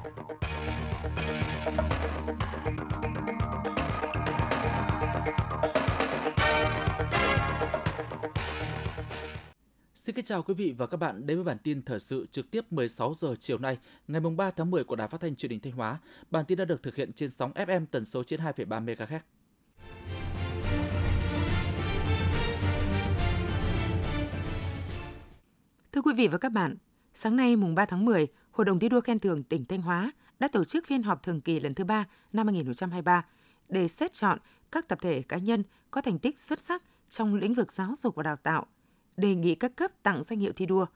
Xin kính chào quý vị và các bạn đến với bản tin thời sự trực tiếp 16 giờ chiều nay, ngày 3 tháng 10 của Đài Phát thanh Truyền hình Thanh Hóa. Bản tin đã được thực hiện trên sóng FM tần số 92,3 MHz. Thưa quý vị và các bạn, sáng nay mùng 3 tháng 10, Hội đồng thi đua khen thưởng tỉnh Thanh Hóa đã tổ chức phiên họp thường kỳ lần thứ 3 năm 2023 để xét chọn các tập thể cá nhân có thành tích xuất sắc trong lĩnh vực giáo dục và đào tạo, đề nghị các cấp tặng danh hiệu thi đua.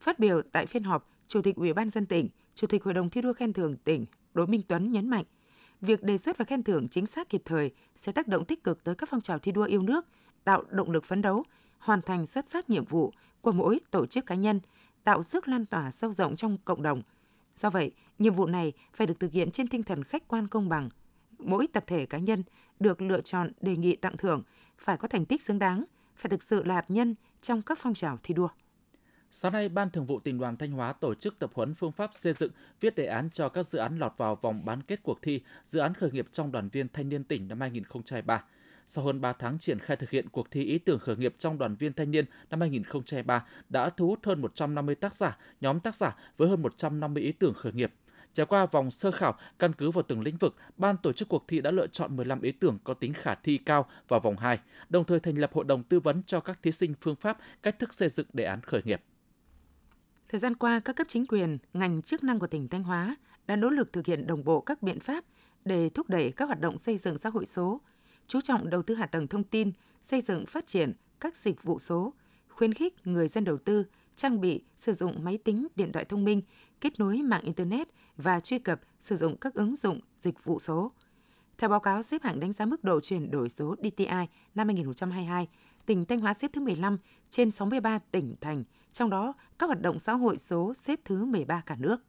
Phát biểu tại phiên họp, Chủ tịch Ủy ban dân tỉnh, Chủ tịch Hội đồng thi đua khen thưởng tỉnh Đỗ Minh Tuấn nhấn mạnh, việc đề xuất và khen thưởng chính xác kịp thời sẽ tác động tích cực tới các phong trào thi đua yêu nước, tạo động lực phấn đấu, hoàn thành xuất sắc nhiệm vụ của mỗi tổ chức cá nhân, tạo sức lan tỏa sâu rộng trong cộng đồng. Do vậy, nhiệm vụ này phải được thực hiện trên tinh thần khách quan công bằng. Mỗi tập thể cá nhân được lựa chọn đề nghị tặng thưởng phải có thành tích xứng đáng, phải thực sự là hạt nhân trong các phong trào thi đua. Sáng nay, Ban Thường vụ tỉnh đoàn Thanh Hóa tổ chức tập huấn phương pháp xây dựng, viết đề án cho các dự án lọt vào vòng bán kết cuộc thi dự án khởi nghiệp trong đoàn viên thanh niên tỉnh năm 2023. Sau hơn 3 tháng triển khai thực hiện cuộc thi ý tưởng khởi nghiệp trong đoàn viên thanh niên năm 2023 đã thu hút hơn 150 tác giả, nhóm tác giả với hơn 150 ý tưởng khởi nghiệp. Trải qua vòng sơ khảo, căn cứ vào từng lĩnh vực, ban tổ chức cuộc thi đã lựa chọn 15 ý tưởng có tính khả thi cao vào vòng 2, đồng thời thành lập hội đồng tư vấn cho các thí sinh phương pháp, cách thức xây dựng đề án khởi nghiệp. Thời gian qua, các cấp chính quyền, ngành chức năng của tỉnh Thanh Hóa đã nỗ lực thực hiện đồng bộ các biện pháp để thúc đẩy các hoạt động xây dựng xã hội số, chú trọng đầu tư hạ tầng thông tin, xây dựng phát triển các dịch vụ số, khuyến khích người dân đầu tư, trang bị, sử dụng máy tính, điện thoại thông minh, kết nối mạng Internet và truy cập sử dụng các ứng dụng dịch vụ số. Theo báo cáo xếp hạng đánh giá mức độ chuyển đổi số DTI năm 2022, tỉnh Thanh Hóa xếp thứ 15 trên 63 tỉnh thành, trong đó các hoạt động xã hội số xếp thứ 13 cả nước.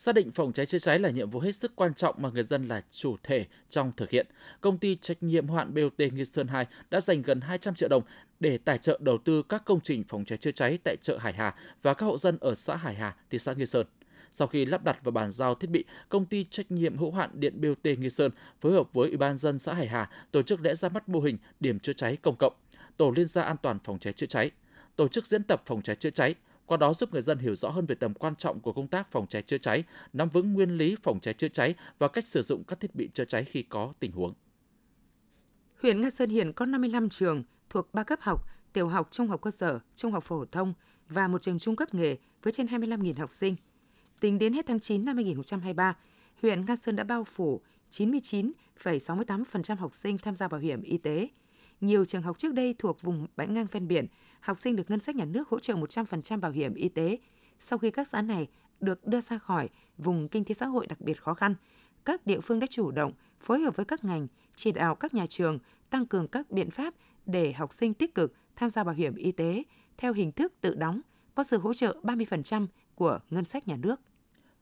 Xác định phòng cháy chữa cháy là nhiệm vụ hết sức quan trọng mà người dân là chủ thể trong thực hiện. Công ty trách nhiệm hoạn BOT Nghi Sơn 2 đã dành gần 200 triệu đồng để tài trợ đầu tư các công trình phòng cháy chữa cháy tại chợ Hải Hà và các hộ dân ở xã Hải Hà, thị xã Nghi Sơn. Sau khi lắp đặt và bàn giao thiết bị, công ty trách nhiệm hữu hạn điện BOT Nghi Sơn phối hợp với Ủy ban dân xã Hải Hà tổ chức lễ ra mắt mô hình điểm chữa cháy công cộng, tổ liên gia an toàn phòng cháy chữa cháy, tổ chức diễn tập phòng cháy chữa cháy, qua đó giúp người dân hiểu rõ hơn về tầm quan trọng của công tác phòng cháy chữa cháy, nắm vững nguyên lý phòng cháy chữa cháy và cách sử dụng các thiết bị chữa cháy khi có tình huống. Huyện Nga Sơn hiện có 55 trường thuộc 3 cấp học, tiểu học, trung học cơ sở, trung học phổ thông và một trường trung cấp nghề với trên 25.000 học sinh. Tính đến hết tháng 9 năm 2023, huyện Nga Sơn đã bao phủ 99,68% học sinh tham gia bảo hiểm y tế. Nhiều trường học trước đây thuộc vùng bãi ngang ven biển, học sinh được ngân sách nhà nước hỗ trợ 100% bảo hiểm y tế. Sau khi các xã này được đưa ra khỏi vùng kinh tế xã hội đặc biệt khó khăn, các địa phương đã chủ động phối hợp với các ngành, chỉ đạo các nhà trường tăng cường các biện pháp để học sinh tích cực tham gia bảo hiểm y tế theo hình thức tự đóng, có sự hỗ trợ 30% của ngân sách nhà nước.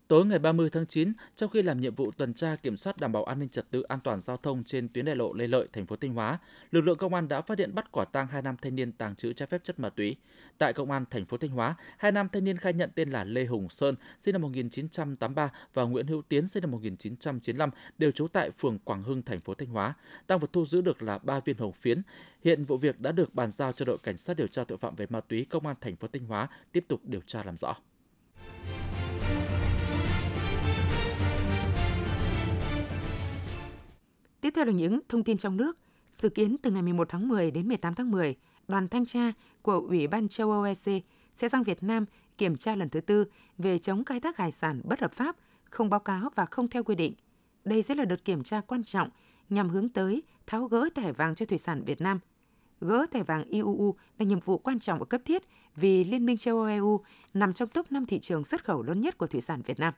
Tối ngày 30 tháng 9, trong khi làm nhiệm vụ tuần tra kiểm soát đảm bảo an ninh trật tự an toàn giao thông trên tuyến đại lộ Lê Lợi, thành phố Thanh Hóa, lực lượng công an đã phát hiện bắt quả tang hai nam thanh niên tàng trữ trái phép chất ma túy. Tại công an thành phố Thanh Hóa, hai nam thanh niên khai nhận tên là Lê Hùng Sơn, sinh năm 1983 và Nguyễn Hữu Tiến, sinh năm 1995, đều trú tại phường Quảng Hưng, thành phố Thanh Hóa. Tăng vật thu giữ được là 3 viên hồng phiến. Hiện vụ việc đã được bàn giao cho đội cảnh sát điều tra tội phạm về ma túy công an thành phố Thanh Hóa tiếp tục điều tra làm rõ. Tiếp theo là những thông tin trong nước. Dự kiến từ ngày 11 tháng 10 đến 18 tháng 10, đoàn thanh tra của Ủy ban châu Âu EC sẽ sang Việt Nam kiểm tra lần thứ tư về chống khai thác hải sản bất hợp pháp, không báo cáo và không theo quy định. Đây sẽ là đợt kiểm tra quan trọng nhằm hướng tới tháo gỡ thẻ vàng cho thủy sản Việt Nam. Gỡ thẻ vàng IUU là nhiệm vụ quan trọng và cấp thiết vì Liên minh châu Âu EU nằm trong top 5 thị trường xuất khẩu lớn nhất của thủy sản Việt Nam.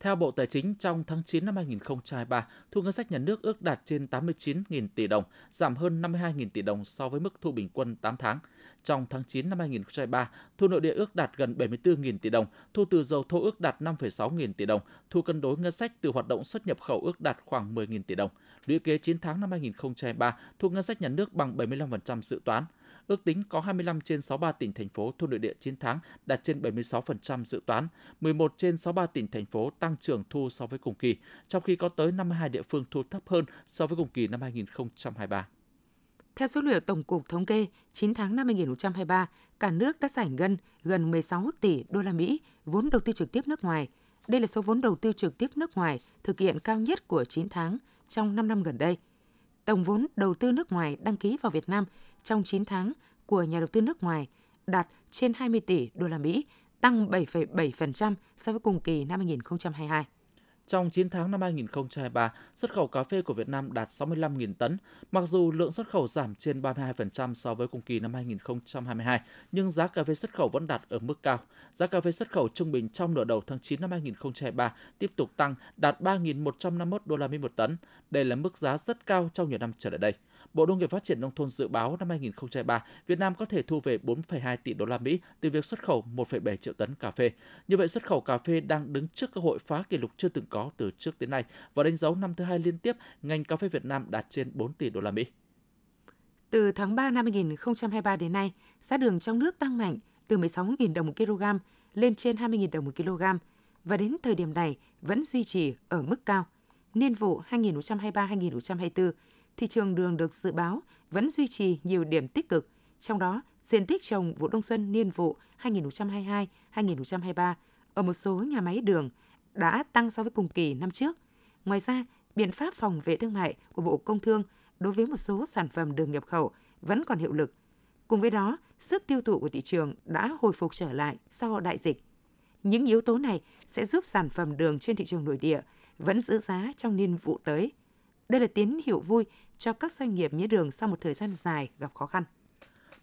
Theo Bộ Tài chính, trong tháng 9 năm 2023, thu ngân sách nhà nước ước đạt trên 89.000 tỷ đồng, giảm hơn 52.000 tỷ đồng so với mức thu bình quân 8 tháng. Trong tháng 9 năm 2023, thu nội địa ước đạt gần 74.000 tỷ đồng, thu từ dầu thô ước đạt 5,6 nghìn tỷ đồng, thu cân đối ngân sách từ hoạt động xuất nhập khẩu ước đạt khoảng 10.000 tỷ đồng. Lũy kế 9 tháng năm 2023, thu ngân sách nhà nước bằng 75% dự toán ước tính có 25 trên 63 tỉnh thành phố thu nội địa 9 tháng đạt trên 76% dự toán, 11 trên 63 tỉnh thành phố tăng trưởng thu so với cùng kỳ, trong khi có tới 52 địa phương thu thấp hơn so với cùng kỳ năm 2023. Theo số liệu Tổng cục Thống kê, 9 tháng năm 2023, cả nước đã giải ngân gần 16 tỷ đô la Mỹ vốn đầu tư trực tiếp nước ngoài. Đây là số vốn đầu tư trực tiếp nước ngoài thực hiện cao nhất của 9 tháng trong 5 năm gần đây. Tổng vốn đầu tư nước ngoài đăng ký vào Việt Nam trong 9 tháng của nhà đầu tư nước ngoài đạt trên 20 tỷ đô la Mỹ, tăng 7,7% so với cùng kỳ năm 2022. Trong 9 tháng năm 2023, xuất khẩu cà phê của Việt Nam đạt 65.000 tấn. Mặc dù lượng xuất khẩu giảm trên 32% so với cùng kỳ năm 2022, nhưng giá cà phê xuất khẩu vẫn đạt ở mức cao. Giá cà phê xuất khẩu trung bình trong nửa đầu tháng 9 năm 2023 tiếp tục tăng, đạt 3.151 đô la Mỹ một tấn. Đây là mức giá rất cao trong nhiều năm trở lại đây. Bộ Nông nghiệp Phát triển nông thôn dự báo năm 2023, Việt Nam có thể thu về 4,2 tỷ đô la Mỹ từ việc xuất khẩu 1,7 triệu tấn cà phê. Như vậy, xuất khẩu cà phê đang đứng trước cơ hội phá kỷ lục chưa từng có từ trước đến nay và đánh dấu năm thứ hai liên tiếp ngành cà phê Việt Nam đạt trên 4 tỷ đô la Mỹ. Từ tháng 3 năm 2023 đến nay, giá đường trong nước tăng mạnh từ 16.000 đồng một kg lên trên 20.000 đồng một kg và đến thời điểm này vẫn duy trì ở mức cao. Niên vụ 2023-2024, thị trường đường được dự báo vẫn duy trì nhiều điểm tích cực, trong đó diện tích trồng vụ đông xuân niên vụ 2022-2023 ở một số nhà máy đường đã tăng so với cùng kỳ năm trước. Ngoài ra, biện pháp phòng vệ thương mại của Bộ Công Thương đối với một số sản phẩm đường nhập khẩu vẫn còn hiệu lực. Cùng với đó, sức tiêu thụ của thị trường đã hồi phục trở lại sau đại dịch. Những yếu tố này sẽ giúp sản phẩm đường trên thị trường nội địa vẫn giữ giá trong niên vụ tới. Đây là tín hiệu vui cho các doanh nghiệp mía đường sau một thời gian dài gặp khó khăn.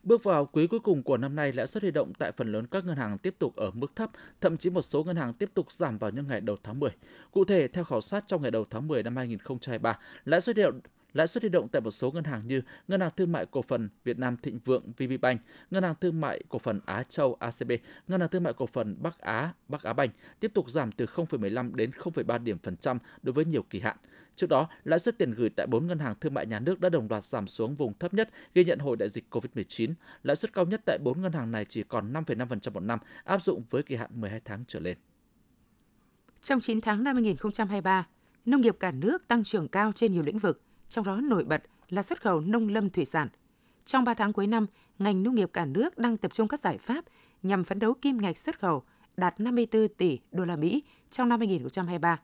Bước vào quý cuối cùng của năm nay, lãi suất huy động tại phần lớn các ngân hàng tiếp tục ở mức thấp, thậm chí một số ngân hàng tiếp tục giảm vào những ngày đầu tháng 10. Cụ thể, theo khảo sát trong ngày đầu tháng 10 năm 2023, lãi suất huy động lãi suất huy động tại một số ngân hàng như Ngân hàng Thương mại Cổ phần Việt Nam Thịnh Vượng VPBank, Ngân hàng Thương mại Cổ phần Á Châu ACB, Ngân hàng Thương mại Cổ phần Bắc Á Bắc Á Banh tiếp tục giảm từ 0,15 đến 0,3 điểm phần trăm đối với nhiều kỳ hạn. Trước đó, lãi suất tiền gửi tại 4 ngân hàng thương mại nhà nước đã đồng loạt giảm xuống vùng thấp nhất ghi nhận hồi đại dịch COVID-19. Lãi suất cao nhất tại 4 ngân hàng này chỉ còn 5,5% một năm, áp dụng với kỳ hạn 12 tháng trở lên. Trong 9 tháng năm 2023, nông nghiệp cả nước tăng trưởng cao trên nhiều lĩnh vực, trong đó nổi bật là xuất khẩu nông lâm thủy sản. Trong 3 tháng cuối năm, ngành nông nghiệp cả nước đang tập trung các giải pháp nhằm phấn đấu kim ngạch xuất khẩu đạt 54 tỷ đô la Mỹ trong năm 2023.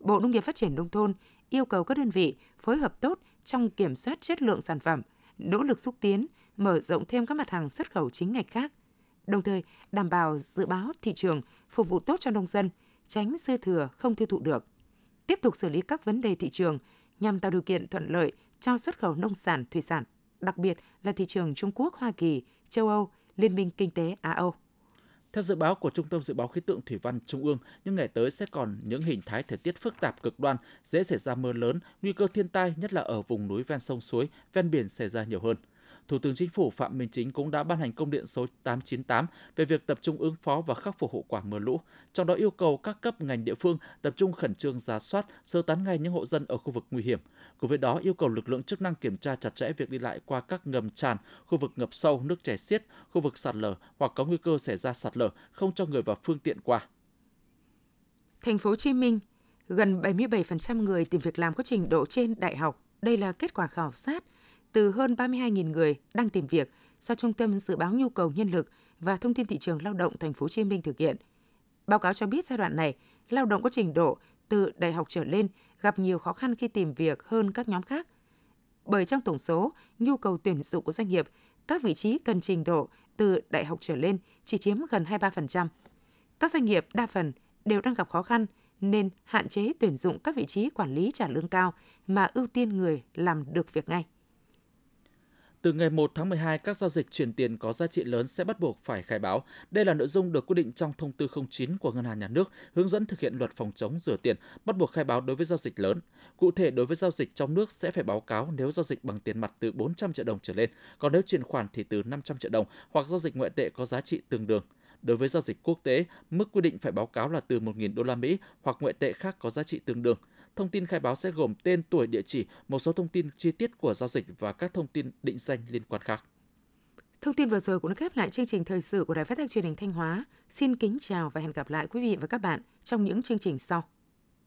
Bộ Nông nghiệp Phát triển nông thôn yêu cầu các đơn vị phối hợp tốt trong kiểm soát chất lượng sản phẩm, nỗ lực xúc tiến, mở rộng thêm các mặt hàng xuất khẩu chính ngạch khác, đồng thời đảm bảo dự báo thị trường phục vụ tốt cho nông dân, tránh dư thừa không tiêu thụ được. Tiếp tục xử lý các vấn đề thị trường nhằm tạo điều kiện thuận lợi cho xuất khẩu nông sản, thủy sản, đặc biệt là thị trường Trung Quốc, Hoa Kỳ, châu Âu, Liên minh Kinh tế Á-Âu. Theo dự báo của Trung tâm Dự báo Khí tượng Thủy văn Trung ương, những ngày tới sẽ còn những hình thái thời tiết phức tạp cực đoan, dễ xảy ra mưa lớn, nguy cơ thiên tai nhất là ở vùng núi ven sông suối, ven biển xảy ra nhiều hơn. Thủ tướng Chính phủ Phạm Minh Chính cũng đã ban hành công điện số 898 về việc tập trung ứng phó và khắc phục hậu quả mưa lũ, trong đó yêu cầu các cấp ngành địa phương tập trung khẩn trương giả soát, sơ tán ngay những hộ dân ở khu vực nguy hiểm. Cùng với đó yêu cầu lực lượng chức năng kiểm tra chặt chẽ việc đi lại qua các ngầm tràn, khu vực ngập sâu, nước chảy xiết, khu vực sạt lở hoặc có nguy cơ xảy ra sạt lở, không cho người và phương tiện qua. Thành phố Hồ Chí Minh, gần 77% người tìm việc làm có trình độ trên đại học. Đây là kết quả khảo sát từ hơn 32.000 người đang tìm việc do Trung tâm Dự báo nhu cầu nhân lực và Thông tin thị trường lao động Thành phố Hồ Chí Minh thực hiện. Báo cáo cho biết giai đoạn này, lao động có trình độ từ đại học trở lên gặp nhiều khó khăn khi tìm việc hơn các nhóm khác. Bởi trong tổng số nhu cầu tuyển dụng của doanh nghiệp, các vị trí cần trình độ từ đại học trở lên chỉ chiếm gần 23%. Các doanh nghiệp đa phần đều đang gặp khó khăn nên hạn chế tuyển dụng các vị trí quản lý trả lương cao mà ưu tiên người làm được việc ngay. Từ ngày 1 tháng 12, các giao dịch chuyển tiền có giá trị lớn sẽ bắt buộc phải khai báo. Đây là nội dung được quy định trong thông tư 09 của Ngân hàng Nhà nước hướng dẫn thực hiện luật phòng chống rửa tiền, bắt buộc khai báo đối với giao dịch lớn. Cụ thể, đối với giao dịch trong nước sẽ phải báo cáo nếu giao dịch bằng tiền mặt từ 400 triệu đồng trở lên, còn nếu chuyển khoản thì từ 500 triệu đồng hoặc giao dịch ngoại tệ có giá trị tương đương. Đối với giao dịch quốc tế, mức quy định phải báo cáo là từ 1.000 đô la Mỹ hoặc ngoại tệ khác có giá trị tương đương. Thông tin khai báo sẽ gồm tên, tuổi, địa chỉ, một số thông tin chi tiết của giao dịch và các thông tin định danh liên quan khác. Thông tin vừa rồi cũng đã khép lại chương trình thời sự của Đài Phát thanh Truyền hình Thanh Hóa. Xin kính chào và hẹn gặp lại quý vị và các bạn trong những chương trình sau.